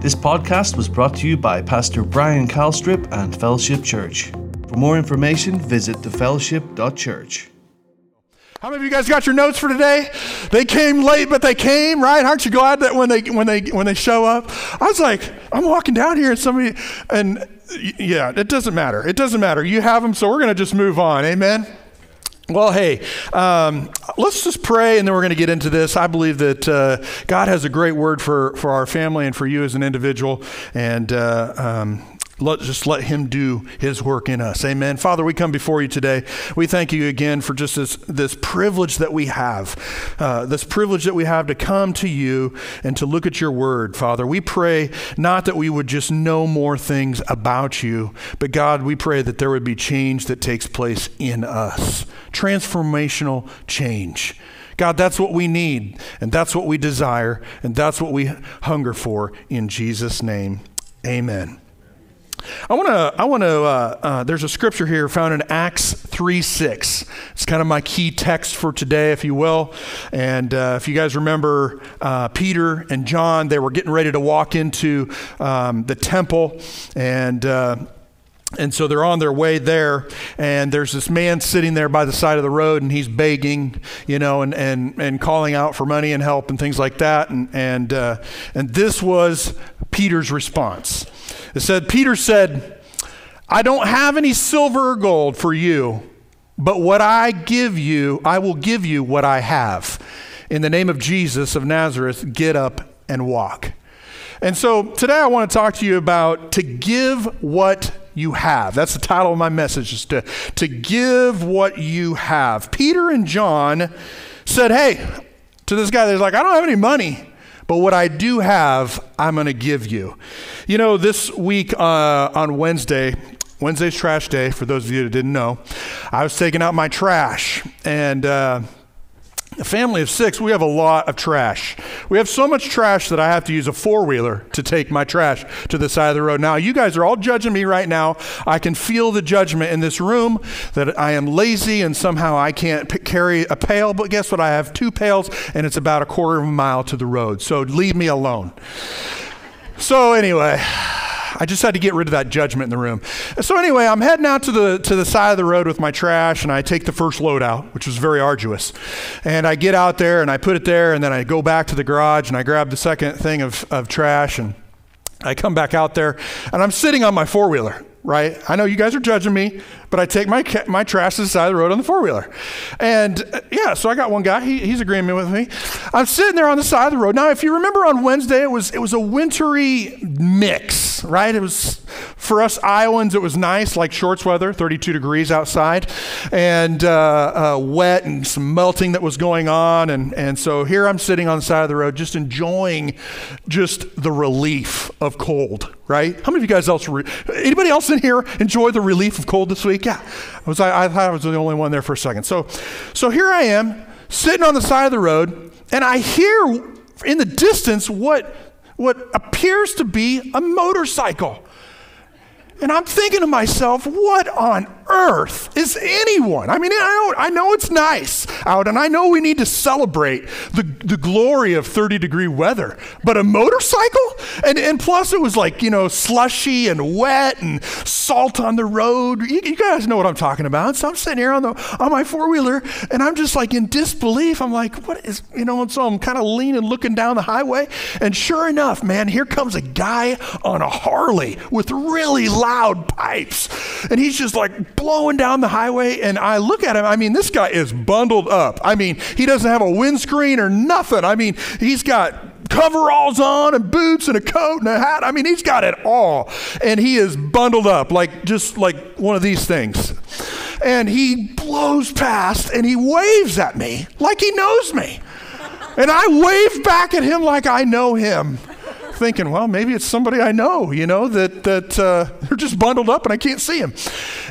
This podcast was brought to you by Pastor Brian Calstrip and Fellowship Church. For more information, visit thefellowship.church. How many of you guys got your notes for today? They came late, but they came, right? Aren't you glad that when they when they when they show up? I was like, I'm walking down here and somebody and yeah, it doesn't matter. It doesn't matter. You have them, so we're to just move on. Amen. Well, hey, um, let's just pray and then we're going to get into this. I believe that uh, God has a great word for, for our family and for you as an individual. And uh, um, let, just let him do his work in us. Amen. Father, we come before you today. We thank you again for just this, this privilege that we have, uh, this privilege that we have to come to you and to look at your word, Father. We pray not that we would just know more things about you, but God, we pray that there would be change that takes place in us, transformational change. God, that's what we need, and that's what we desire, and that's what we hunger for in Jesus' name. Amen. I want to, I want to, uh, uh, there's a scripture here found in Acts 3 6. It's kind of my key text for today, if you will. And uh, if you guys remember, uh, Peter and John, they were getting ready to walk into um, the temple. And, uh, and so they're on their way there, and there's this man sitting there by the side of the road, and he's begging, you know, and, and, and calling out for money and help and things like that. And, and, uh, and this was Peter's response. It said, Peter said, I don't have any silver or gold for you, but what I give you, I will give you what I have. In the name of Jesus of Nazareth, get up and walk. And so today I want to talk to you about to give what you have. That's the title of my message is to, to give what you have. Peter and John said, Hey, to this guy, they're like, I don't have any money but what I do have, I'm going to give you. You know, this week uh, on Wednesday, Wednesday's trash day, for those of you that didn't know, I was taking out my trash. And uh, a family of six, we have a lot of trash. We have so much trash that I have to use a four wheeler to take my trash to the side of the road. Now, you guys are all judging me right now. I can feel the judgment in this room that I am lazy and somehow I can't p- carry a pail. But guess what? I have two pails and it's about a quarter of a mile to the road. So leave me alone. So, anyway. I just had to get rid of that judgment in the room. So anyway, I'm heading out to the to the side of the road with my trash, and I take the first load out, which was very arduous. And I get out there and I put it there, and then I go back to the garage and I grab the second thing of, of trash, and I come back out there, and I'm sitting on my four wheeler right? I know you guys are judging me, but I take my my trash to the side of the road on the four wheeler, and uh, yeah, so I got one guy. He, he's agreeing with me. I'm sitting there on the side of the road. Now, if you remember on Wednesday, it was it was a wintry mix, right? It was for us Iowans, it was nice, like shorts weather, 32 degrees outside, and uh, uh, wet and some melting that was going on, and and so here I'm sitting on the side of the road, just enjoying just the relief of cold, right? How many of you guys else? Re- anybody else in here enjoy the relief of cold this week? Yeah, I was. I, I thought I was the only one there for a second. So, so here I am sitting on the side of the road, and I hear in the distance what what appears to be a motorcycle. And I'm thinking to myself, what on earth is anyone? I mean, I know, I know it's nice out, and I know we need to celebrate the, the glory of 30 degree weather, but a motorcycle? And, and plus, it was like, you know, slushy and wet and salt on the road. You, you guys know what I'm talking about. So I'm sitting here on, the, on my four wheeler, and I'm just like in disbelief. I'm like, what is, you know, and so I'm kind of leaning, looking down the highway, and sure enough, man, here comes a guy on a Harley with really loud pipes. And he's just like blowing down the highway. And I look at him. I mean, this guy is bundled up. I mean, he doesn't have a windscreen or nothing. I mean, he's got coveralls on and boots and a coat and a hat. I mean, he's got it all. And he is bundled up like just like one of these things. And he blows past and he waves at me like he knows me. And I wave back at him like I know him thinking, well, maybe it's somebody I know, you know, that, that uh, they're just bundled up and I can't see them.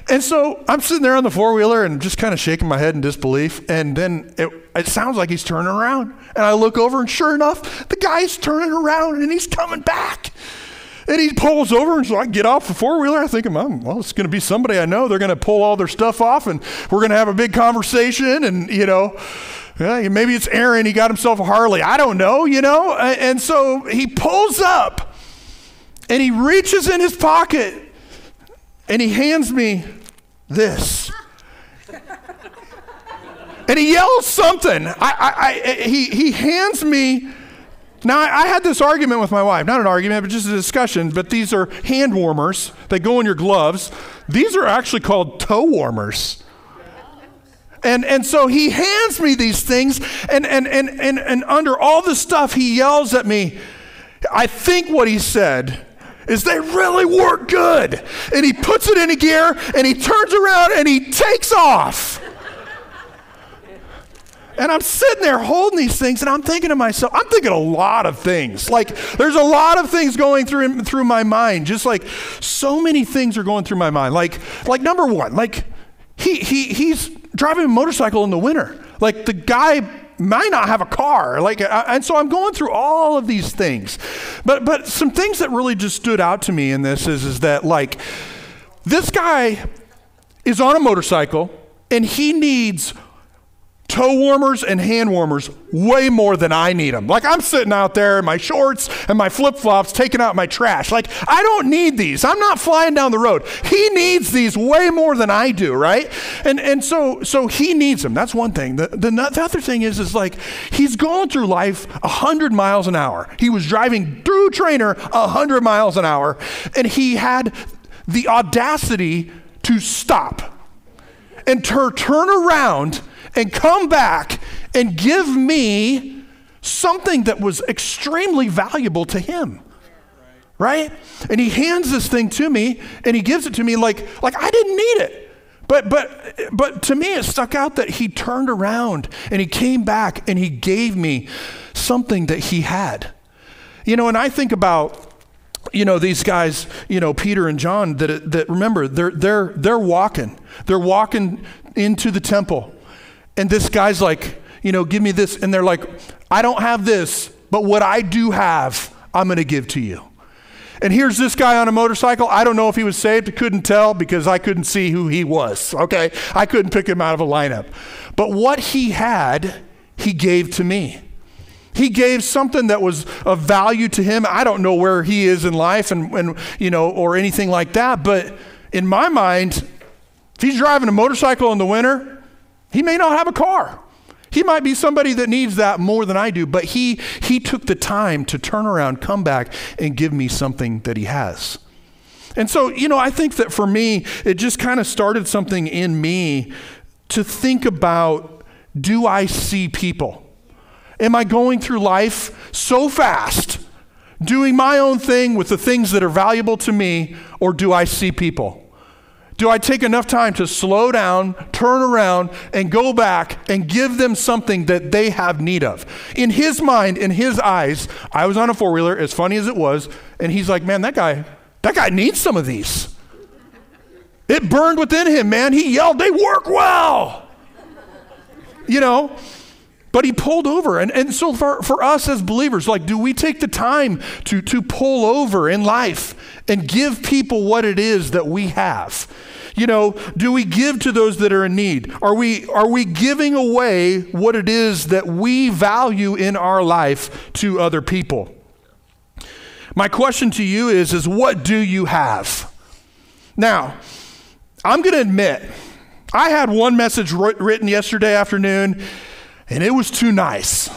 And so I'm sitting there on the four wheeler and just kind of shaking my head in disbelief. And then it, it sounds like he's turning around. And I look over, and sure enough, the guy's turning around and he's coming back. And he pulls over, and so I get off the four wheeler. I think, well, it's going to be somebody I know. They're going to pull all their stuff off, and we're going to have a big conversation. And, you know, yeah, maybe it's Aaron. He got himself a Harley. I don't know, you know? And so he pulls up And he reaches in his pocket and he hands me this. and he yells something. I, I, I, he, he hands me. Now, I had this argument with my wife. Not an argument, but just a discussion. But these are hand warmers. They go in your gloves. These are actually called toe warmers. And, and so he hands me these things, and, and, and, and, and under all the stuff, he yells at me. I think what he said is they really work good. And he puts it in a gear and he turns around and he takes off. And I'm sitting there holding these things, and I'm thinking to myself, I'm thinking a lot of things. Like, there's a lot of things going through through my mind. Just like so many things are going through my mind. Like, like number one, like he he he's driving a motorcycle in the winter. Like the guy might not have a car. Like, uh, and so I'm going through all of these things. But, but some things that really just stood out to me in this is, is that, like, this guy is on a motorcycle and he needs toe warmers and hand warmers way more than I need them. Like I'm sitting out there in my shorts and my flip flops taking out my trash. Like I don't need these. I'm not flying down the road. He needs these way more than I do, right? And and so so he needs them. That's one thing. The the, the other thing is is like he's going through life hundred miles an hour. He was driving through trainer hundred miles an hour, and he had the audacity to stop and to turn around and come back and give me something that was extremely valuable to him. Right? And he hands this thing to me and he gives it to me like like I didn't need it. But but but to me it stuck out that he turned around and he came back and he gave me something that he had. You know, and I think about you know these guys you know peter and john that, that remember they're they're they're walking they're walking into the temple and this guy's like, you know, give me this. And they're like, I don't have this, but what I do have, I'm going to give to you. And here's this guy on a motorcycle. I don't know if he was saved. I couldn't tell because I couldn't see who he was. Okay. I couldn't pick him out of a lineup. But what he had, he gave to me. He gave something that was of value to him. I don't know where he is in life and, and you know, or anything like that. But in my mind, if he's driving a motorcycle in the winter, he may not have a car. He might be somebody that needs that more than I do, but he, he took the time to turn around, come back, and give me something that he has. And so, you know, I think that for me, it just kind of started something in me to think about do I see people? Am I going through life so fast, doing my own thing with the things that are valuable to me, or do I see people? Do I take enough time to slow down, turn around, and go back and give them something that they have need of? In his mind, in his eyes, I was on a four wheeler, as funny as it was, and he's like, man, that guy, that guy needs some of these. It burned within him, man. He yelled, they work well. You know? But he pulled over. And, and so for, for us as believers, like, do we take the time to, to pull over in life and give people what it is that we have? You know, do we give to those that are in need? Are we, are we giving away what it is that we value in our life to other people? My question to you is, is what do you have? Now, I'm going to admit, I had one message written yesterday afternoon and it was too nice.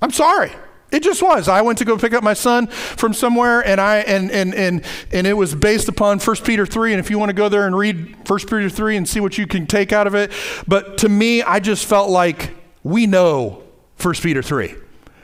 I'm sorry. It just was. I went to go pick up my son from somewhere, and I and and and and it was based upon 1 Peter 3. And if you want to go there and read 1 Peter 3 and see what you can take out of it, but to me, I just felt like we know 1 Peter 3.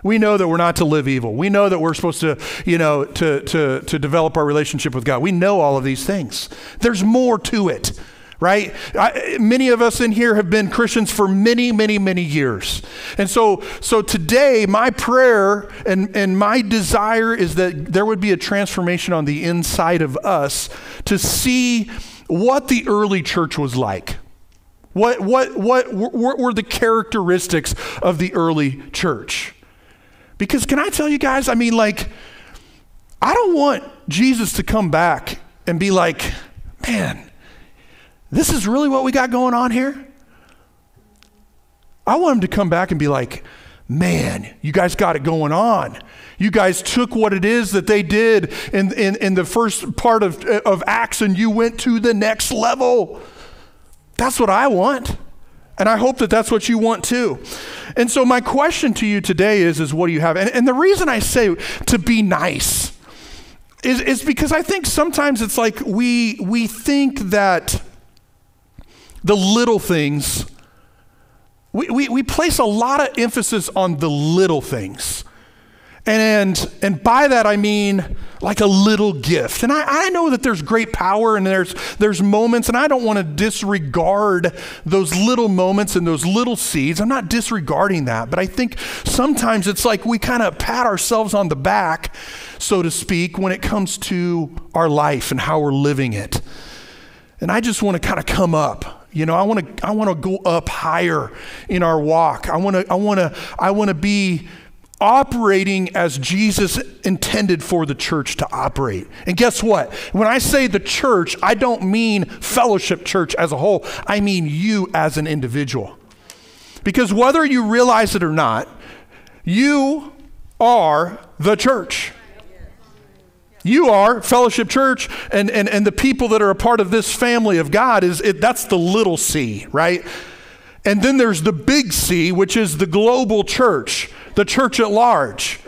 We know that we're not to live evil. We know that we're supposed to, you know, to to to develop our relationship with God. We know all of these things. There's more to it right? I, many of us in here have been Christians for many, many, many years. And so, so today, my prayer and, and my desire is that there would be a transformation on the inside of us to see what the early church was like. What, what, what, what were the characteristics of the early church? Because can I tell you guys, I mean, like, I don't want Jesus to come back and be like, man, this is really what we got going on here? I want him to come back and be like, man, you guys got it going on. You guys took what it is that they did in, in, in the first part of, of Acts and you went to the next level. That's what I want. And I hope that that's what you want too. And so my question to you today is, is what do you have? And, and the reason I say to be nice is, is because I think sometimes it's like we, we think that the little things, we, we, we place a lot of emphasis on the little things. And, and by that I mean like a little gift. And I, I know that there's great power and there's, there's moments, and I don't want to disregard those little moments and those little seeds. I'm not disregarding that, but I think sometimes it's like we kind of pat ourselves on the back, so to speak, when it comes to our life and how we're living it. And I just want to kind of come up you know, I want to I want to go up higher in our walk. I want to I want to I want to be operating as Jesus intended for the church to operate. And guess what? When I say the church, I don't mean fellowship church as a whole, I mean you as an individual. Because whether you realize it or not, you are the church. You are Fellowship Church, and, and, and the people that are a part of this family of God is it, that's the little c, right? And then there's the big C, which is the global church the church at large.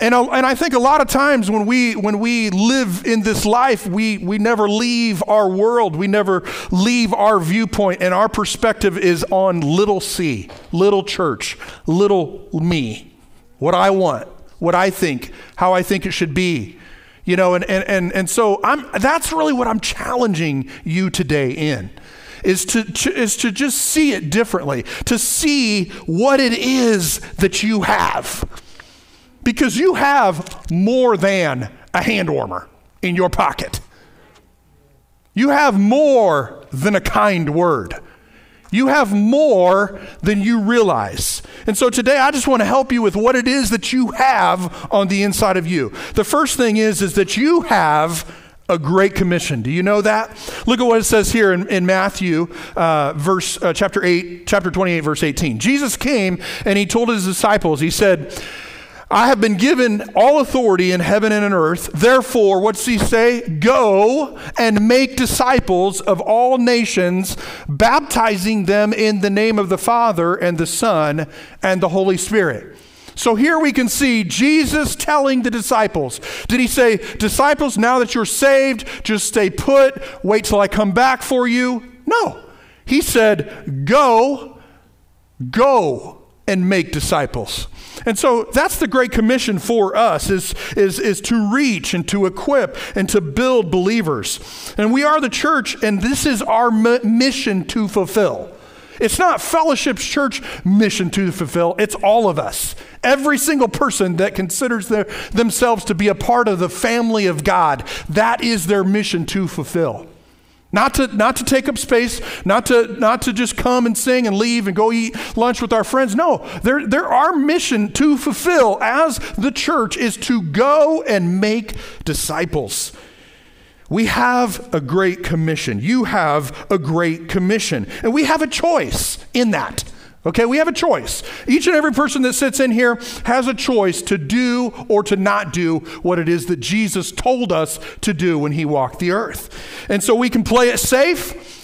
And, uh, and I think a lot of times when we, when we live in this life, we, we never leave our world. We never leave our viewpoint, and our perspective is on little c, little church, little me, what I want, what I think, how I think it should be. You know, and, and, and, and so I'm, that's really what I'm challenging you today in is to, to, is to just see it differently, to see what it is that you have. Because you have more than a hand warmer in your pocket. You have more than a kind word. You have more than you realize. And so today I just want to help you with what it is that you have on the inside of you. The first thing is is that you have a great commission. Do you know that? Look at what it says here in, in Matthew, uh, verse uh, chapter eight, chapter twenty-eight, verse eighteen. Jesus came and he told his disciples. He said. I have been given all authority in heaven and in earth. Therefore, what's he say? Go and make disciples of all nations, baptizing them in the name of the Father and the Son and the Holy Spirit so here we can see Jesus telling the disciples. Did he say, Disciples, now that you're saved, just stay put, wait till I come back for you? No. He said, Go, go and make disciples. And so that's the great commission for us is, is, is to reach and to equip and to build believers. And we are the church, and this is our mission to fulfill. It's not Fellowship's church mission to fulfill, it's all of us. Every single person that considers their, themselves to be a part of the family of God, that is their mission to fulfill. Not to, not to take up space, not to, not to just come and sing and leave and go eat lunch with our friends. No, they're, they're our mission to fulfill as the church is to go and make disciples. We have a great commission. You have a great commission. And we have a choice in that. Okay, we have a choice. Each and every person that sits in here has a choice to do or to not do what it is that Jesus told us to do when he walked the earth. And so we can play it safe.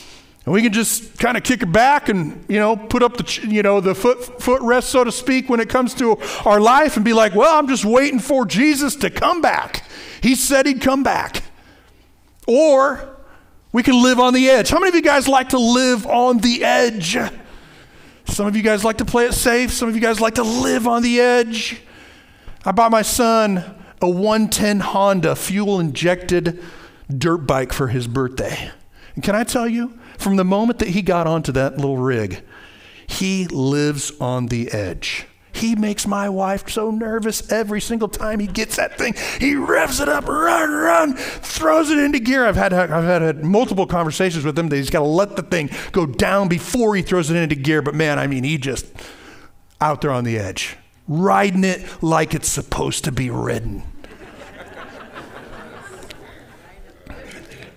And we can just kind of kick it back and, you know, put up the, you know, the foot, footrest, so to speak, when it comes to our life and be like, well, I'm just waiting for Jesus to come back. He said he'd come back. Or we can live on the edge. How many of you guys like to live on the edge? Some of you guys like to play it safe. Some of you guys like to live on the edge. I bought my son a 110 Honda fuel injected dirt bike for his birthday. And can I tell you, from the moment that he got onto that little rig, he lives on the edge. He makes my wife so nervous every single time he gets that thing. He revs it up, run, run, throws it into gear. I've had, I've had, had multiple conversations with him that he's got to let the thing go down before he throws it into gear. But man, I mean, he just out there on the edge, riding it like it's supposed to be ridden.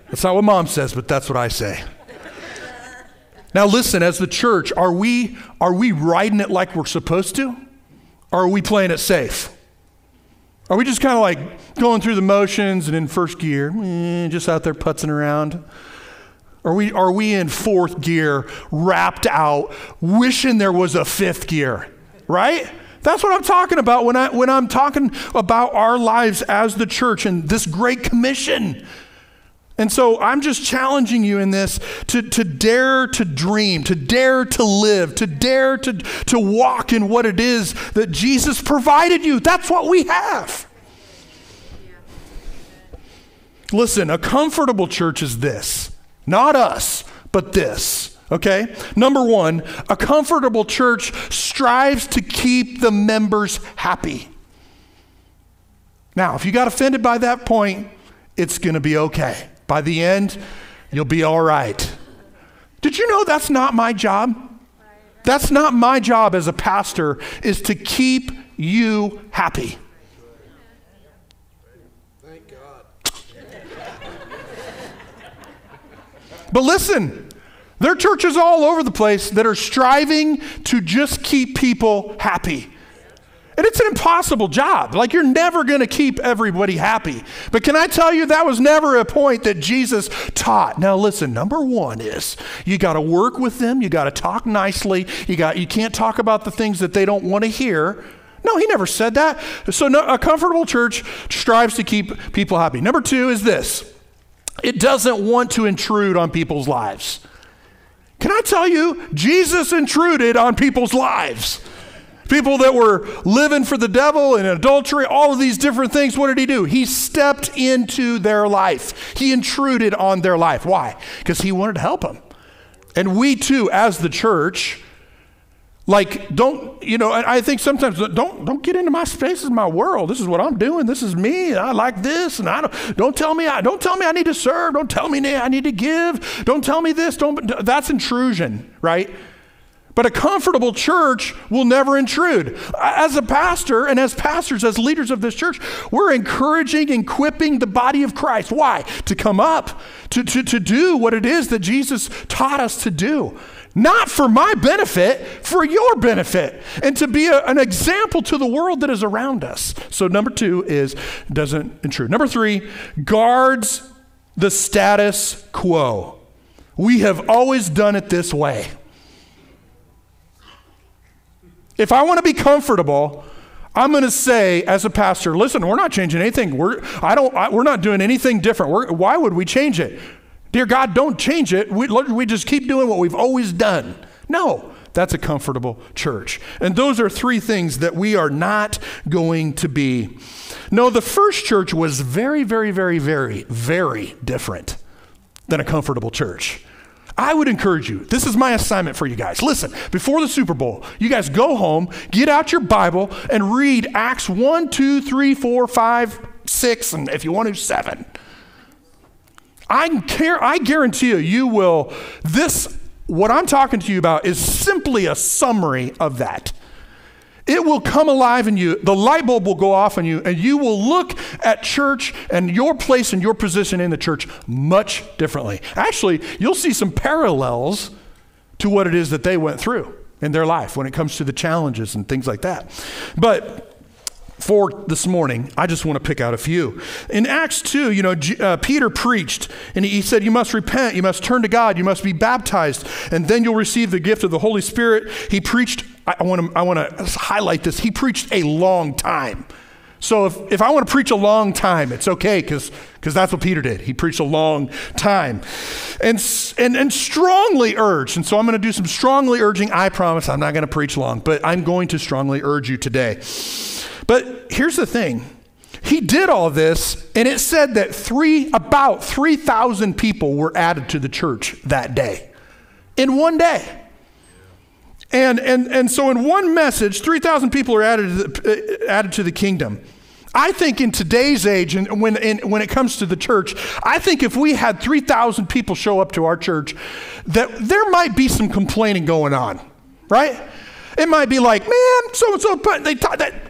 That's not what mom says, but that's what I say. Now listen, as the church, are we are we riding it like we're supposed to? Or are we playing it safe? Are we just kind of like going through the motions and in first gear, eh, just out there putzing around? Are we, are we in fourth gear, wrapped out, wishing there was a fifth gear, right? That's what I'm talking about when, I, when I'm talking about our lives as the church and this great commission. And so I'm just challenging you in this to, to dare to dream, to dare to live, to dare to, to walk in what it is that Jesus provided you. That's what we have. Listen, a comfortable church is this, not us, but this. Okay? Number one, a comfortable church strives to keep the members happy. Now, if you got offended by that point, it's going to be okay. By the end, you'll be all right. Did you know that's not my job? That's not my job as a pastor is to keep you happy. Thank God. but listen, there are churches all over the place that are striving to just keep people happy. And it's an impossible job. Like, you're never going to keep everybody happy. But can I tell you, that was never a point that Jesus taught. Now, listen, number one is you got to work with them, you got to talk nicely, you, got, you can't talk about the things that they don't want to hear. No, he never said that. So, no, a comfortable church strives to keep people happy. Number two is this it doesn't want to intrude on people's lives. Can I tell you, Jesus intruded on people's lives. People that were living for the devil and adultery, all of these different things, what did he do? He stepped into their life. He intruded on their life. Why? Because he wanted to help them. And we too, as the church, like don't you know i think sometimes don't don't get into my space is my world this is what i'm doing this is me i like this and i don't don't tell me i don't tell me i need to serve don't tell me i need to give don't tell me this don't that's intrusion right but a comfortable church will never intrude. As a pastor and as pastors, as leaders of this church, we're encouraging and equipping the body of Christ. Why? To come up, to, to, to do what it is that Jesus taught us to do. Not for my benefit, for your benefit, and to be a, an example to the world that is around us. So, number two is doesn't intrude. Number three, guards the status quo. We have always done it this way. If I want to be comfortable, I'm going to say as a pastor, listen, we're not changing anything. We're, I don't, I, we're not doing anything different. We're, why would we change it? Dear God, don't change it. We, we just keep doing what we've always done. No, that's a comfortable church. And those are three things that we are not going to be. No, the first church was very, very, very, very, very different than a comfortable church. I would encourage you, this is my assignment for you guys. Listen, before the Super Bowl, you guys go home, get out your Bible, and read Acts 1, 2, 3, 4, 5, 6, and if you want to, 7. I, care, I guarantee you, you will, this, what I'm talking to you about is simply a summary of that it will come alive in you. The light bulb will go off in you, and you will look at church and your place and your position in the church much differently. Actually, you'll see some parallels to what it is that they went through in their life when it comes to the challenges and things like that. But for this morning, I just want to pick out a few. In Acts 2, you know, uh, Peter preached and he said, You must repent, you must turn to God, you must be baptized, and then you'll receive the gift of the Holy Spirit. He preached, I want to, I want to highlight this, he preached a long time. So if, if I want to preach a long time, it's okay because that's what Peter did. He preached a long time and, and, and strongly urged. And so I'm going to do some strongly urging. I promise I'm not going to preach long, but I'm going to strongly urge you today. But here's the thing. He did all this, and it said that three, about 3,000 people were added to the church that day. In one day. And, and, and so, in one message, 3,000 people are added to, the, uh, added to the kingdom. I think in today's age, and when, when it comes to the church, I think if we had 3,000 people show up to our church, that there might be some complaining going on, right? It might be like, man, so and so,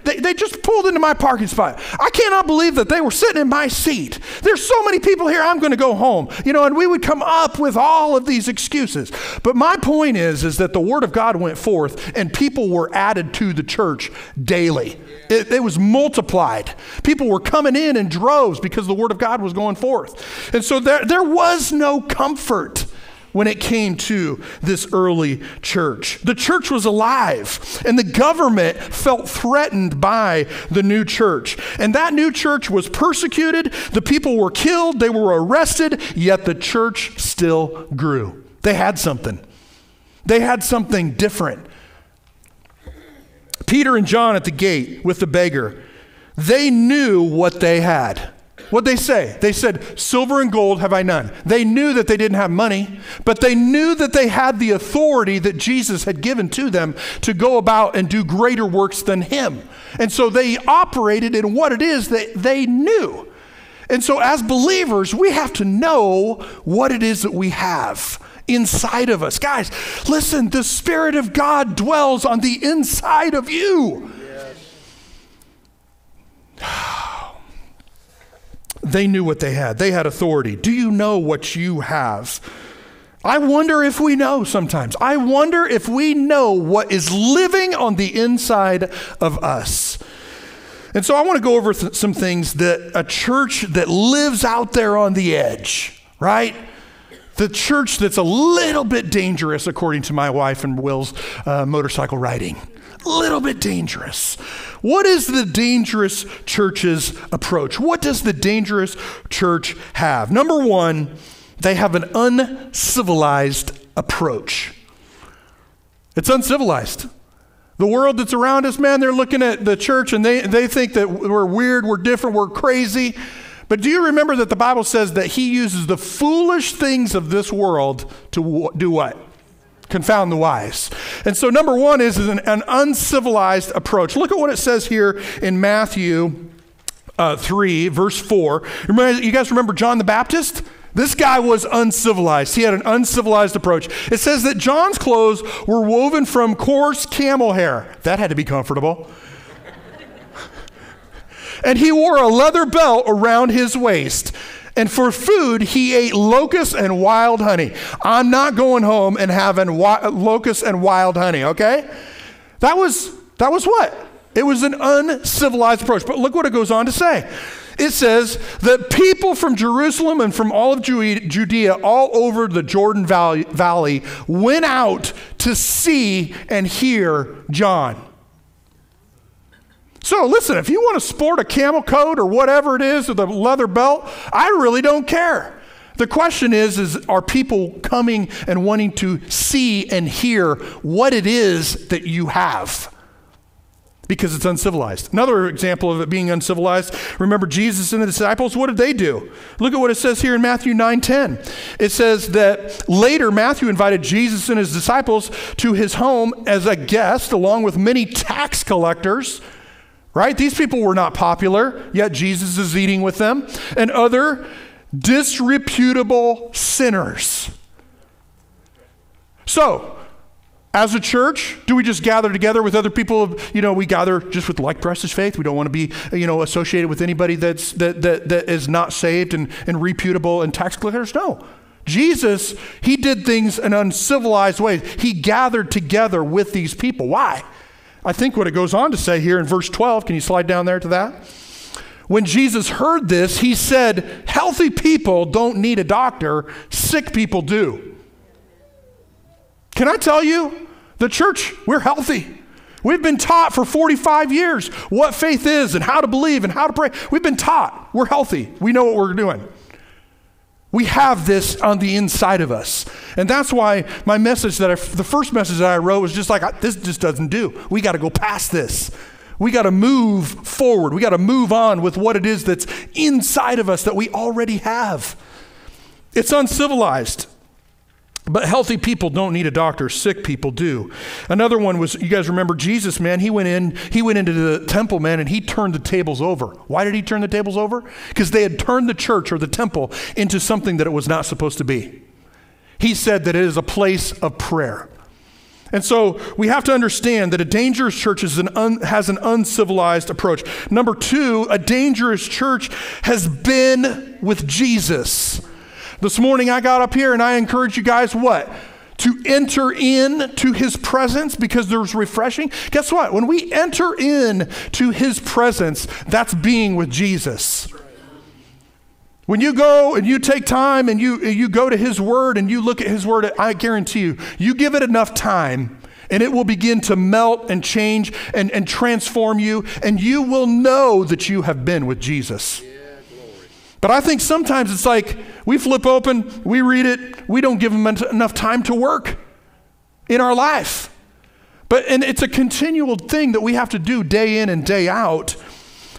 they, they, just pulled into my parking spot. I cannot believe that they were sitting in my seat. There's so many people here, I'm going to go home. You know, and we would come up with all of these excuses. But my point is, is that the word of God went forth and people were added to the church daily. It, it, was multiplied. People were coming in in droves because the word of God was going forth. And so there, there was no comfort when it came to this early church. The church was alive, and the government felt threatened by the new church. And that new church was persecuted, the people were killed, they were arrested, yet the church still grew. They had something. They had something different. Peter and John at the gate with the beggar, they knew what they had. What'd they say? They said, Silver and gold have I none. They knew that they didn't have money, but they knew that they had the authority that Jesus had given to them to go about and do greater works than him. And so they operated in what it is that they knew. And so, as believers, we have to know what it is that we have inside of us. Guys, listen, the Spirit of God dwells on the inside of you. Yes. They knew what they had, they had authority. Do you know what you have? I wonder if we know sometimes. I wonder if we know what is living on the inside of us. And so I want to go over th- some things that a church that lives out there on the edge, right? The church that's a little bit dangerous, according to my wife and Will's uh, motorcycle riding. Little bit dangerous. What is the dangerous church's approach? What does the dangerous church have? Number one, they have an uncivilized approach. It's uncivilized. The world that's around us, man, they're looking at the church and they, they think that we're weird, we're different, we're crazy. But do you remember that the Bible says that he uses the foolish things of this world to do what? Confound the wise. And so, number one is an, an uncivilized approach. Look at what it says here in Matthew uh, 3, verse 4. Remember, you guys remember John the Baptist? This guy was uncivilized. He had an uncivilized approach. It says that John's clothes were woven from coarse camel hair. That had to be comfortable. and he wore a leather belt around his waist. And for food, he ate locusts and wild honey. I'm not going home and having wi- locusts and wild honey, okay? That was, that was what? It was an uncivilized approach. But look what it goes on to say. It says that people from Jerusalem and from all of Judea, all over the Jordan Valley, Valley went out to see and hear John. So listen, if you want to sport a camel coat or whatever it is with a leather belt, I really don't care. The question is, is are people coming and wanting to see and hear what it is that you have? Because it's uncivilized. Another example of it being uncivilized, remember Jesus and the disciples, what did they do? Look at what it says here in Matthew 9:10. It says that later Matthew invited Jesus and his disciples to his home as a guest along with many tax collectors right? These people were not popular, yet Jesus is eating with them, and other disreputable sinners. So, as a church, do we just gather together with other people? You know, we gather just with like precious faith. We don't want to be, you know, associated with anybody that's that that, that is not saved and, and reputable and tax collectors. No. Jesus, he did things in uncivilized ways. He gathered together with these people. Why? I think what it goes on to say here in verse 12, can you slide down there to that? When Jesus heard this, he said, Healthy people don't need a doctor, sick people do. Can I tell you, the church, we're healthy. We've been taught for 45 years what faith is and how to believe and how to pray. We've been taught. We're healthy. We know what we're doing. We have this on the inside of us. And that's why my message that I, the first message that I wrote was just like, this just doesn't do. We got to go past this. We got to move forward. We got to move on with what it is that's inside of us that we already have. It's uncivilized. But healthy people don't need a doctor, sick people do. Another one was you guys remember Jesus, man, he went in, he went into the temple, man, and he turned the tables over. Why did he turn the tables over? Because they had turned the church or the temple into something that it was not supposed to be. He said that it is a place of prayer. And so we have to understand that a dangerous church an un, has an uncivilized approach. Number two, a dangerous church has been with Jesus. This morning I got up here and I encourage you guys what? To enter in to his presence because there's refreshing. Guess what? When we enter in to his presence, that's being with Jesus. When you go and you take time and you, you go to His Word and you look at His Word, I guarantee you, you give it enough time and it will begin to melt and change and, and transform you, and you will know that you have been with Jesus. But I think sometimes it's like we flip open, we read it, we don't give Him enough time to work in our life. But and it's a continual thing that we have to do day in and day out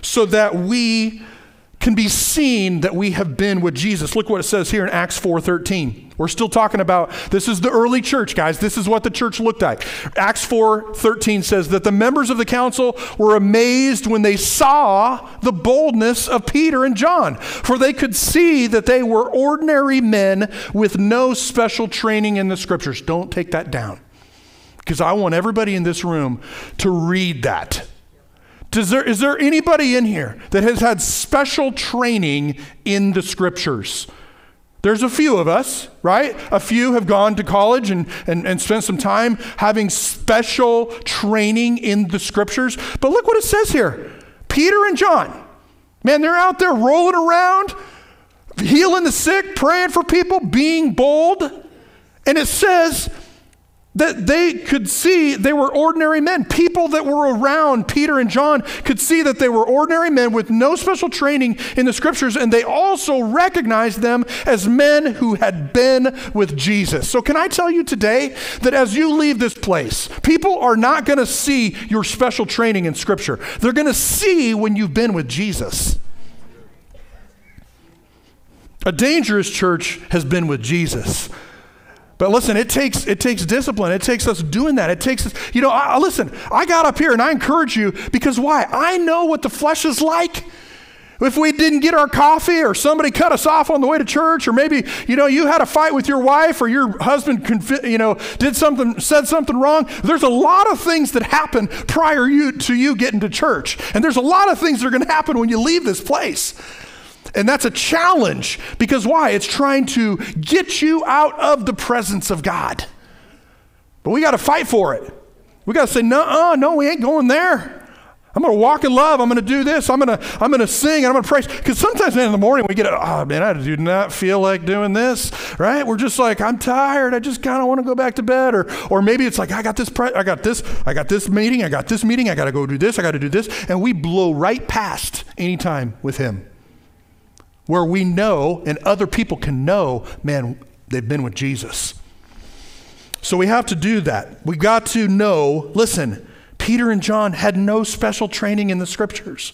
so that we can be seen that we have been with Jesus. Look what it says here in Acts 4:13. We're still talking about this is the early church, guys. This is what the church looked like. Acts 4:13 says that the members of the council were amazed when they saw the boldness of Peter and John, for they could see that they were ordinary men with no special training in the scriptures. Don't take that down. Because I want everybody in this room to read that there, is there anybody in here that has had special training in the scriptures? There's a few of us, right? A few have gone to college and, and, and spent some time having special training in the scriptures. But look what it says here Peter and John, man, they're out there rolling around, healing the sick, praying for people, being bold. And it says that they could see they were ordinary men. People that were around Peter and John could see that they were ordinary men with no special training in the scriptures, and they also recognized them as men who had been with Jesus. So, can I tell you today that as you leave this place, people are not going to see your special training in scripture, they're going to see when you've been with Jesus. A dangerous church has been with Jesus. But listen, it takes it takes discipline. It takes us doing that. It takes us, you know, I, listen, I got up here and I encourage you because why? I know what the flesh is like. If we didn't get our coffee or somebody cut us off on the way to church or maybe, you know, you had a fight with your wife or your husband, you know, did something, said something wrong, there's a lot of things that happen prior you, to you getting to church. And there's a lot of things that are going to happen when you leave this place. And that's a challenge because why? It's trying to get you out of the presence of God. But we got to fight for it. We got to say, no, no, we ain't going there. I'm going to walk in love. I'm going to do this. I'm going to I'm going to sing and I'm going to praise. Because sometimes man, in the morning we get, oh man, I do not feel like doing this, right? We're just like, I'm tired. I just kind of want to go back to bed. Or or maybe it's like, I got this, pre- I got this, I got this meeting, I got this meeting, I got to go do this, I got to do this, and we blow right past any time with Him where we know and other people can know, man, they've been with Jesus. So we have to do that. We got to know, listen, Peter and John had no special training in the scriptures.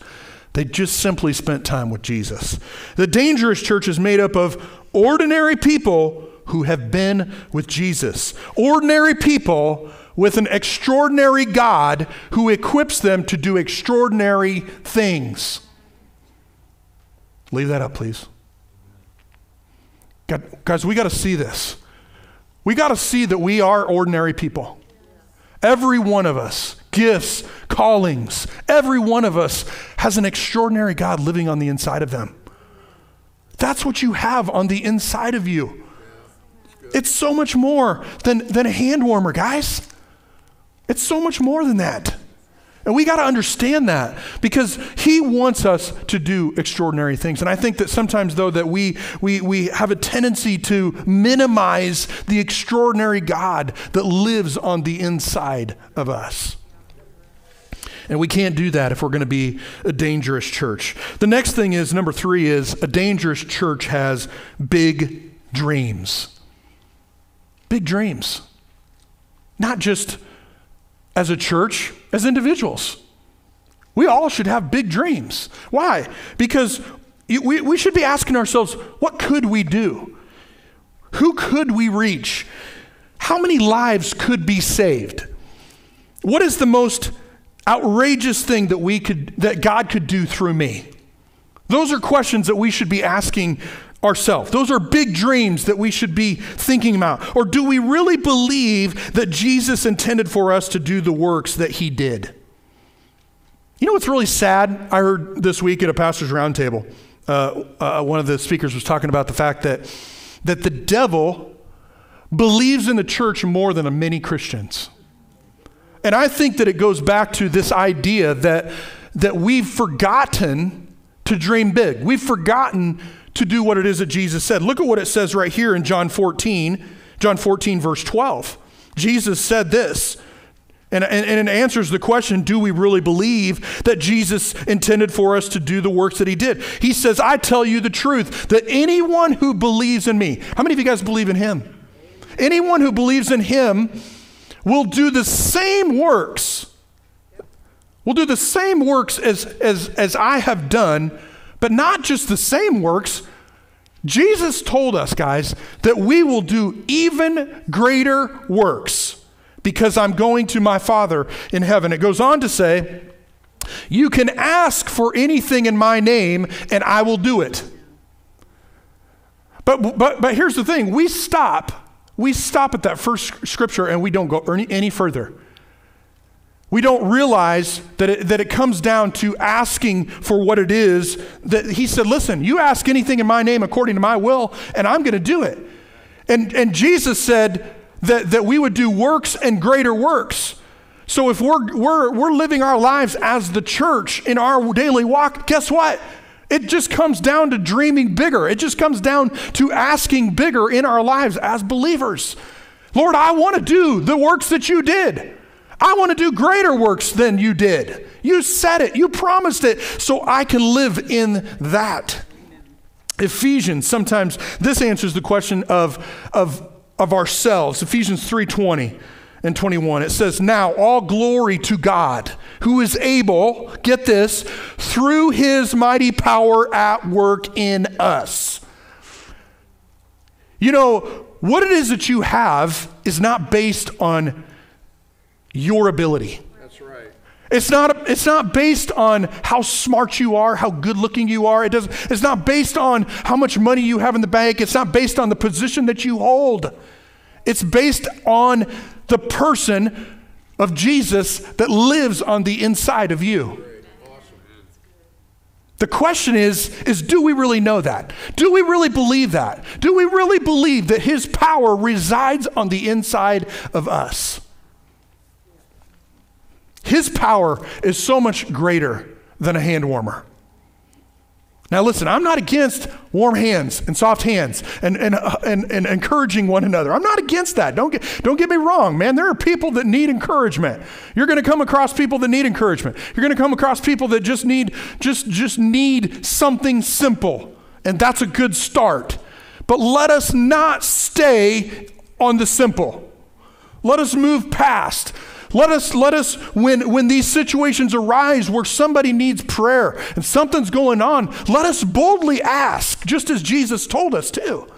They just simply spent time with Jesus. The dangerous church is made up of ordinary people who have been with Jesus. Ordinary people with an extraordinary God who equips them to do extraordinary things. Leave that up, please. God, guys, we got to see this. We got to see that we are ordinary people. Every one of us, gifts, callings, every one of us has an extraordinary God living on the inside of them. That's what you have on the inside of you. It's so much more than, than a hand warmer, guys. It's so much more than that. And we got to understand that because he wants us to do extraordinary things. And I think that sometimes, though, that we, we, we have a tendency to minimize the extraordinary God that lives on the inside of us. And we can't do that if we're going to be a dangerous church. The next thing is number three is a dangerous church has big dreams. Big dreams. Not just as a church, as individuals. We all should have big dreams. Why? Because we, we should be asking ourselves, what could we do? Who could we reach? How many lives could be saved? What is the most outrageous thing that we could that God could do through me? Those are questions that we should be asking ourselves? Those are big dreams that we should be thinking about. Or do we really believe that Jesus intended for us to do the works that he did? You know what's really sad? I heard this week at a pastor's roundtable, uh, uh, one of the speakers was talking about the fact that, that the devil believes in the church more than many Christians. And I think that it goes back to this idea that, that we've forgotten to dream big. We've forgotten to do what it is that Jesus said. Look at what it says right here in John 14, John 14, verse 12. Jesus said this, and, and, and, it answers the question do we really believe that Jesus intended for us to do the works that he did? He says, I tell you the truth, that anyone who believes in me, how many of you guys believe in him? Anyone who believes in him will do the same works. Will do the same works as, as, as I have done, but not just the same works. Jesus told us, guys, that we will do even greater works because I'm going to my Father in heaven. It goes on to say, You can ask for anything in my name, and I will do it. But, but, but here's the thing we stop we stop at that first scripture and we don't go any, any further. We don't realize that it, that it comes down to asking for what it is that he said, listen, you ask anything in my name according to my will, and I'm going to do it. And, and Jesus said that, that we would do works and greater works. So if we're, we're, we're living our lives as the church in our daily walk, guess what? It just comes down to dreaming bigger. It just comes down to asking bigger in our lives as believers. Lord, I want to do the works that you did. I want to do greater works than you did. You said it, you promised it, so I can live in that. Ephesians, sometimes this answers the question of, of, of ourselves. Ephesians 3:20 and 21. It says, Now all glory to God, who is able, get this, through his mighty power at work in us. You know, what it is that you have is not based on your ability. That's right. It's not, it's not based on how smart you are, how good looking you are. It doesn't, it's not based on how much money you have in the bank. It's not based on the position that you hold. It's based on the person of Jesus that lives on the inside of you. The question is is do we really know that? Do we really believe that? Do we really believe that his power resides on the inside of us? His power is so much greater than a hand warmer. Now, listen, I'm not against warm hands and soft hands and, and, uh, and, and encouraging one another. I'm not against that. Don't get, don't get me wrong, man. There are people that need encouragement. You're going to come across people that need encouragement. You're going to come across people that just need, just, just need something simple. And that's a good start. But let us not stay on the simple. Let us move past. Let us, let us when, when these situations arise where somebody needs prayer and something's going on, let us boldly ask, just as Jesus told us to.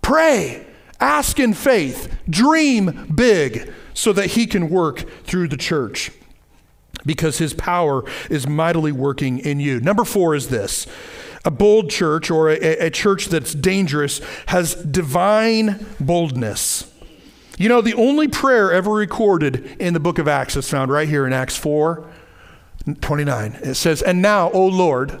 Pray, ask in faith, dream big so that He can work through the church because His power is mightily working in you. Number four is this a bold church or a, a church that's dangerous has divine boldness. You know, the only prayer ever recorded in the book of Acts is found right here in Acts 4 29. It says, And now, O Lord,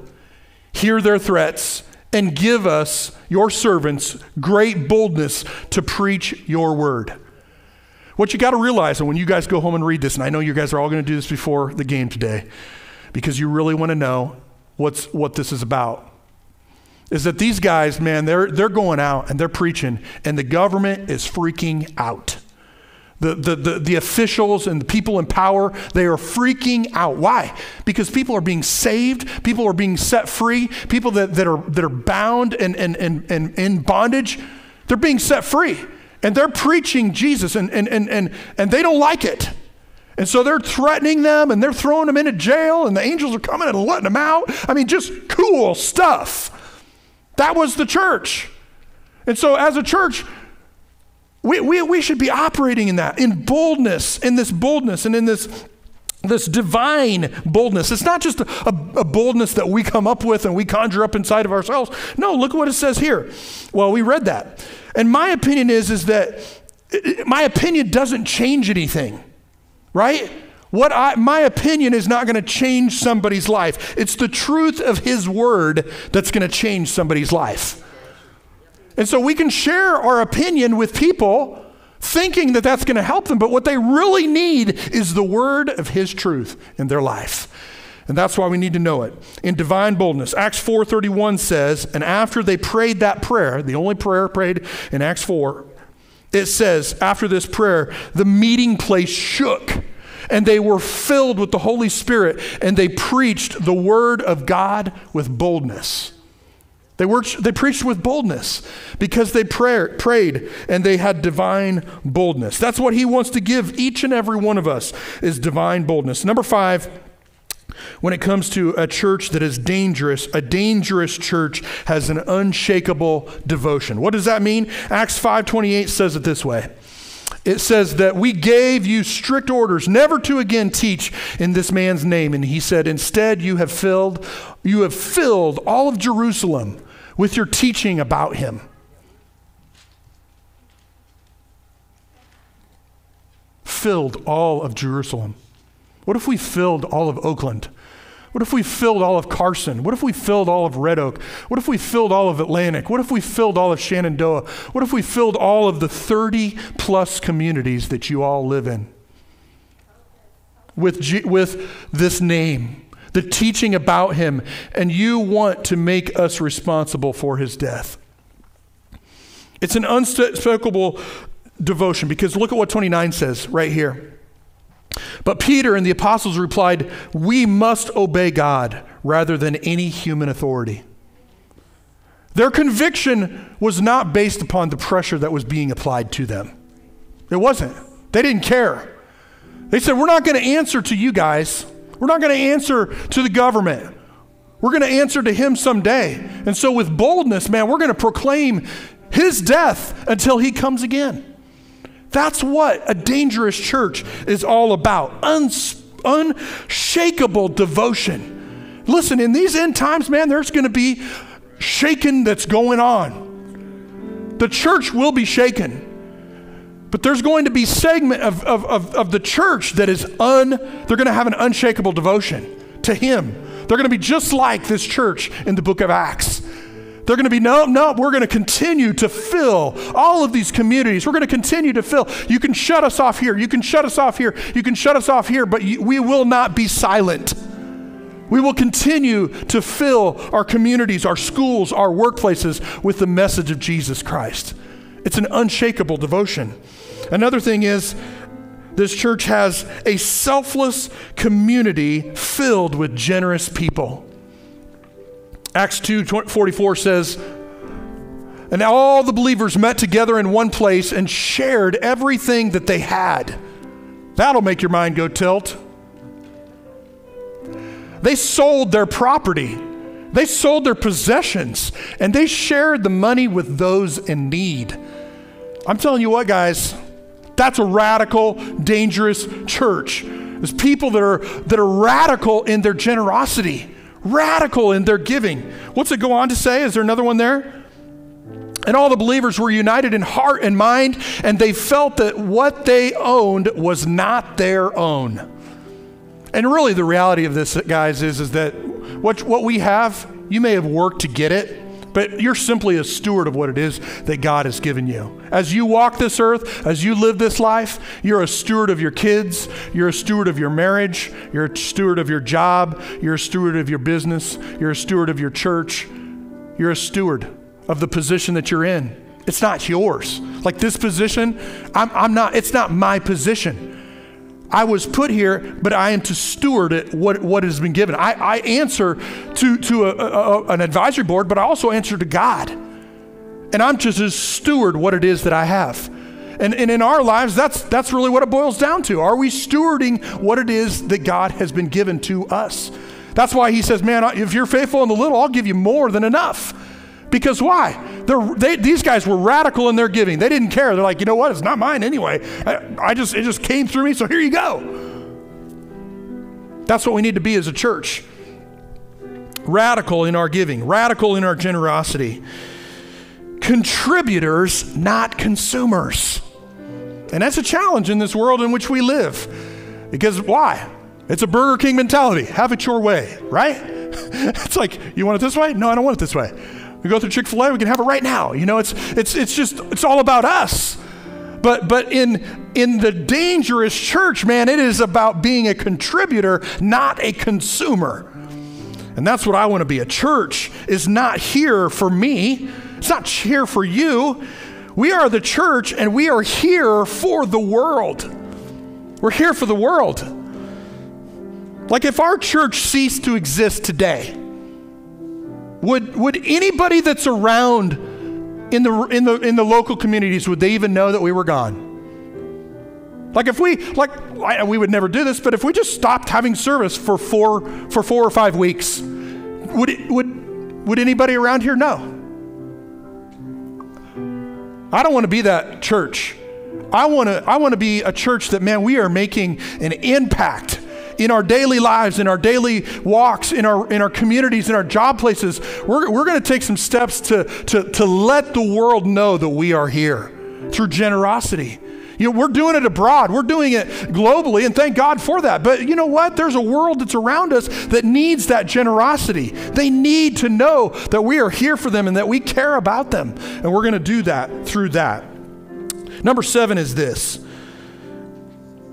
hear their threats and give us, your servants, great boldness to preach your word. What you got to realize, and when you guys go home and read this, and I know you guys are all going to do this before the game today, because you really want to know what's, what this is about is that these guys, man, they're, they're going out and they're preaching, and the government is freaking out. The, the, the, the, officials and the people in power, they are freaking out. Why? Because people are being saved, people are being set free, people that, that, are, that are bound and, and, and, and in bondage, they're being set free. And they're preaching Jesus, and, and, and, and, and they don't like it. And so they're threatening them and they're throwing them into jail, and the angels are coming and letting them out. I mean, just cool stuff. That was the church. And so, as a church, we, we, we should be operating in that, in boldness, in this boldness, and in this this divine boldness. It's not just a, a, boldness that we come up with and we conjure up inside of ourselves. No, look at what it says here. Well, we read that. And my opinion is, is that my opinion doesn't change anything, right? What I, my opinion is not going to change somebody's life. It's the truth of his word that's going to change somebody's life. And so we can share our opinion with people thinking that that's going to help them, but what they really need is the word of his truth in their life. And that's why we need to know it. In divine boldness, Acts 4:31 says, and after they prayed that prayer, the only prayer prayed in Acts 4, it says, after this prayer, the meeting place shook and they were filled with the Holy Spirit and they preached the word of God with boldness. They, worked, they preached with boldness because they pray, prayed and they had divine boldness. That's what he wants to give each and every one of us is divine boldness. Number five, when it comes to a church that is dangerous, a dangerous church has an unshakable devotion. What does that mean? Acts 5:28 says it this way. It says that we gave you strict orders never to again teach in this man's name and he said instead you have filled you have filled all of Jerusalem with your teaching about him. Filled all of Jerusalem. What if we filled all of Oakland? What if we filled all of Carson? What if we filled all of Red Oak? What if we filled all of Atlantic? What if we filled all of Shenandoah? What if we filled all of the 30 plus communities that you all live in with, G- with this name? the teaching about him, and you want to make us responsible for his death. It's an unspeakable devotion because look at what 29 says right here. But Peter and the apostles replied, We must obey God rather than any human authority. Their conviction was not based upon the pressure that was being applied to them. It wasn't. They didn't care. They said, We're not going to answer to you guys. We're not going to answer to the government. We're going to answer to him someday. And so, with boldness, man, we're going to proclaim his death until he comes again. That's what a dangerous church is all about Uns- unshakable devotion. Listen, in these end times, man, there's going to be shaking that's going on. The church will be shaken. But there's going to be segment of, of, of, of the church that is un, they're going to have an unshakable devotion to him. They're going to be just like this church in the book of Acts. They're going to be, no, no, we're going to continue to fill all of these communities. We're going to continue to fill. You can shut us off here. You can shut us off here. You can shut us off here, but you, we will not be silent. We will continue to fill our communities, our schools, our workplaces with the message of Jesus Christ. It's an unshakable devotion. Another thing is, this church has a selfless community filled with generous people. Acts 2 44 says, And all the believers met together in one place and shared everything that they had. That'll make your mind go tilt. They sold their property, they sold their possessions, and they shared the money with those in need. I'm telling you what, guys, that's a radical, dangerous church. There's people that are, that are radical in their generosity, radical in their giving. What's it go on to say? Is there another one there? And all the believers were united in heart and mind, and they felt that what they owned was not their own. And really, the reality of this, guys, is, is that what, what we have, you may have worked to get it, but you're simply a steward of what it is that God has given you. As you walk this earth, as you live this life, you're a steward of your kids, you're a steward of your marriage, you're a steward of your job, you're a steward of your business, you're a steward of your church, you're a steward of the position that you're in. It's not yours. Like this position, I'm, I'm not, it's not my position. I was put here, but I am to steward it, what, what has been given. I, I answer to, to a, a, an advisory board, but I also answer to God. And I'm just a steward what it is that I have. And, and in our lives, that's, that's really what it boils down to. Are we stewarding what it is that God has been given to us? That's why he says, Man, if you're faithful in the little, I'll give you more than enough. Because why? They, these guys were radical in their giving. They didn't care. They're like, you know what? It's not mine anyway. I, I just it just came through me, so here you go. That's what we need to be as a church. Radical in our giving, radical in our generosity. Contributors, not consumers. And that's a challenge in this world in which we live. Because why? It's a Burger King mentality. Have it your way, right? it's like, you want it this way? No, I don't want it this way. We go through Chick-fil-A, we can have it right now. You know, it's it's it's just it's all about us. But but in in the dangerous church, man, it is about being a contributor, not a consumer. And that's what I want to be. A church is not here for me. It's not here for you. We are the church and we are here for the world. We're here for the world. Like if our church ceased to exist today, would, would anybody that's around in the, in, the, in the local communities, would they even know that we were gone? Like if we, like, we would never do this, but if we just stopped having service for four, for four or five weeks, would, it, would, would anybody around here know? I don't want to be that church. I want to, I want to be a church that, man, we are making an impact in our daily lives, in our daily walks, in our, in our communities, in our job places, we're, we're going to take some steps to, to, to let the world know that we are here through generosity. You know, we're doing it abroad. We're doing it globally, and thank God for that. But you know what? There's a world that's around us that needs that generosity. They need to know that we are here for them and that we care about them. And we're going to do that through that. Number seven is this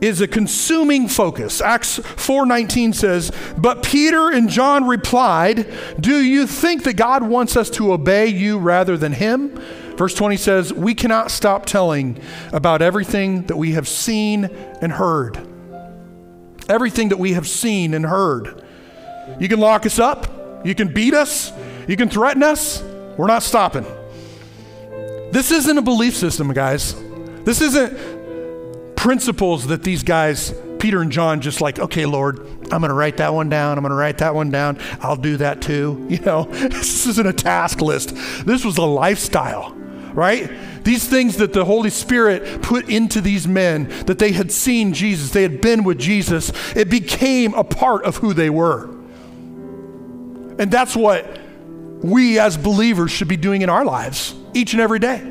is a consuming focus. Acts 4:19 says, "But Peter and John replied, "Do you think that God wants us to obey you rather than him?" Verse 20 says, "We cannot stop telling about everything that we have seen and heard." Everything that we have seen and heard. You can lock us up, you can beat us, you can threaten us. We're not stopping. This isn't a belief system, guys. This isn't principles that these guys, Peter and John, just like, okay, Lord, I'm going to write that one down. I'm going to write that one down. I'll do that too. You know, this isn't a task list. This was a lifestyle, right? These things that the Holy Spirit put into these men, that they had seen Jesus, they had been with Jesus, it became a part of who they were. And that's what we as believers should be doing in our lives each and every day.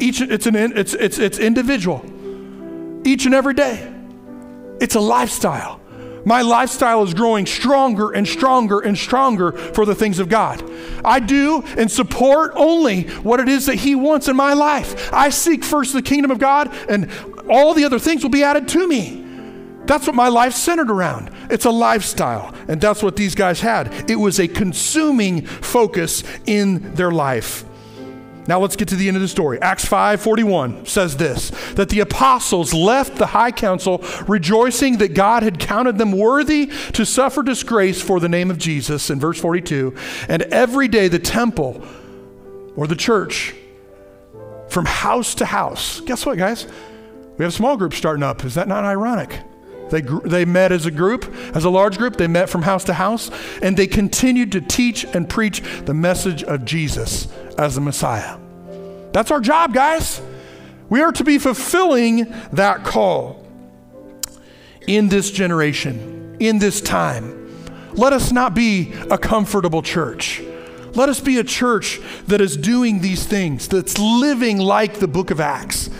Each, it's, an, it's, it's, it's individual each and every day. It's a lifestyle. My lifestyle is growing stronger and stronger and stronger for the things of God. I do and support only what it is that He wants in my life. I seek first the kingdom of God, and all the other things will be added to me. That's what my life's centered around. It's a lifestyle, and that's what these guys had. It was a consuming focus in their life. Now let's get to the end of the story. Acts 5:41 says this that the apostles left the high council rejoicing that God had counted them worthy to suffer disgrace for the name of Jesus in verse 42 and every day the temple or the church from house to house. Guess what guys? We have small groups starting up. Is that not ironic? They, they met as a group, as a large group. They met from house to house, and they continued to teach and preach the message of Jesus as the Messiah. That's our job, guys. We are to be fulfilling that call in this generation, in this time. Let us not be a comfortable church. Let us be a church that is doing these things, that's living like the book of Acts.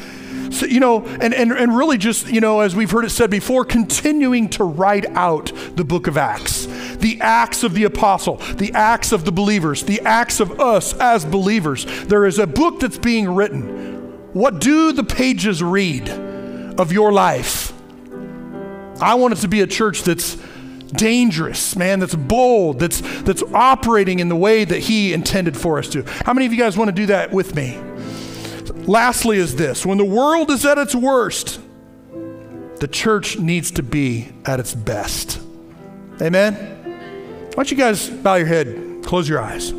So, you know, and, and, and really just, you know, as we've heard it said before, continuing to write out the book of Acts. The acts of the apostle, the acts of the believers, the acts of us as believers. There is a book that's being written. What do the pages read of your life? I want it to be a church that's dangerous, man, that's bold, that's that's operating in the way that he intended for us to. How many of you guys want to do that with me? Lastly, is this when the world is at its worst, the church needs to be at its best. Amen? Why don't you guys bow your head, close your eyes.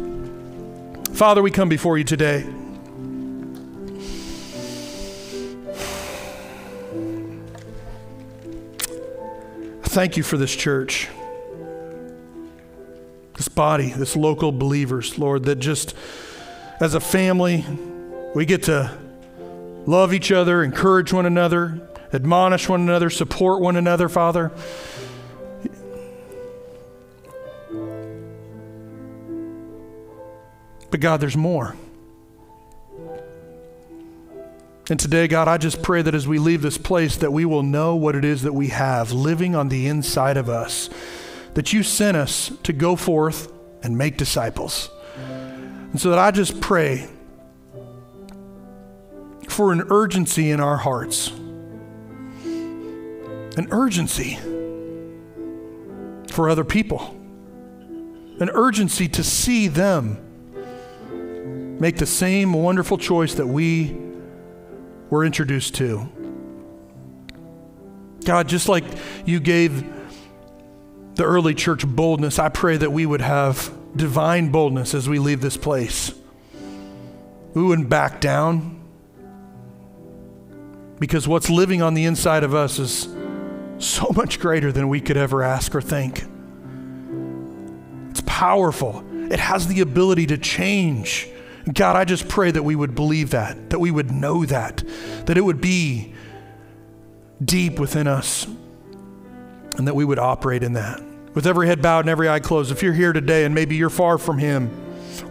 Father, we come before you today. Thank you for this church, this body, this local believers, Lord, that just as a family, we get to love each other, encourage one another, admonish one another, support one another, Father. But God, there's more. And today, God, I just pray that as we leave this place that we will know what it is that we have living on the inside of us. That you sent us to go forth and make disciples. And so that I just pray for an urgency in our hearts. An urgency for other people. An urgency to see them make the same wonderful choice that we were introduced to. God, just like you gave the early church boldness, I pray that we would have divine boldness as we leave this place. We wouldn't back down because what's living on the inside of us is so much greater than we could ever ask or think. It's powerful, it has the ability to change. God, I just pray that we would believe that, that we would know that, that it would be deep within us, and that we would operate in that. With every head bowed and every eye closed, if you're here today and maybe you're far from Him,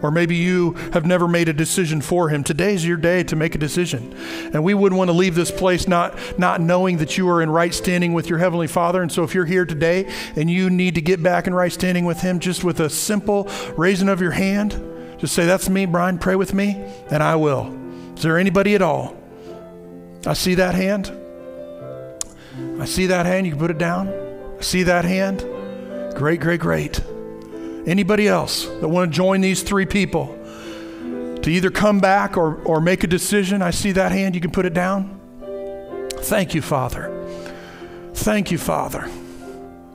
or maybe you have never made a decision for him. Today's your day to make a decision. And we wouldn't want to leave this place not not knowing that you are in right standing with your heavenly father. And so if you're here today and you need to get back in right standing with him just with a simple raising of your hand just say that's me brian. Pray with me and i will. Is there anybody at all? I see that hand. I see that hand. You can put it down. I see that hand. Great great great Anybody else that want to join these three people to either come back or, or make a decision? I see that hand. You can put it down. Thank you, Father. Thank you, Father.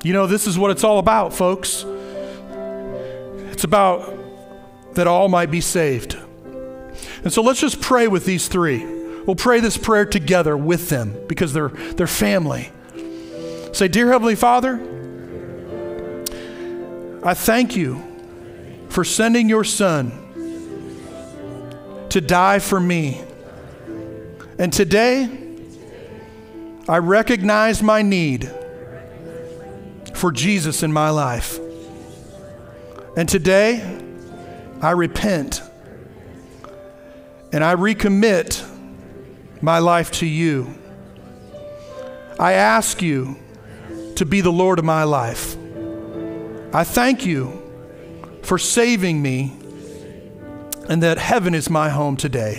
You know, this is what it's all about, folks. It's about that all might be saved. And so let's just pray with these three. We'll pray this prayer together with them because they're, they're family. Say, Dear Heavenly Father, I thank you for sending your son to die for me. And today, I recognize my need for Jesus in my life. And today, I repent and I recommit my life to you. I ask you to be the Lord of my life. I thank you for saving me and that heaven is my home today.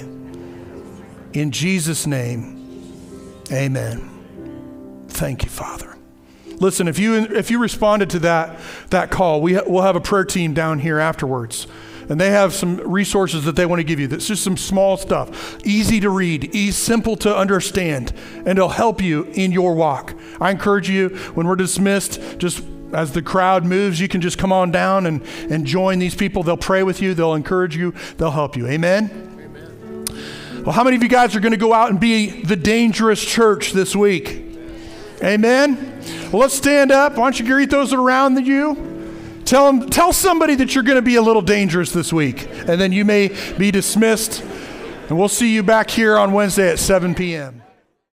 In Jesus' name, amen. Thank you, Father. Listen, if you, if you responded to that, that call, we we'll have a prayer team down here afterwards. And they have some resources that they want to give you. That's just some small stuff, easy to read, easy, simple to understand, and it'll help you in your walk. I encourage you, when we're dismissed, just as the crowd moves, you can just come on down and, and join these people. They'll pray with you, they'll encourage you, they'll help you. Amen? Amen. Well, how many of you guys are going to go out and be the dangerous church this week? Amen? Well, let's stand up. Why don't you greet those around you? Tell, them, tell somebody that you're going to be a little dangerous this week, and then you may be dismissed. And we'll see you back here on Wednesday at 7 p.m.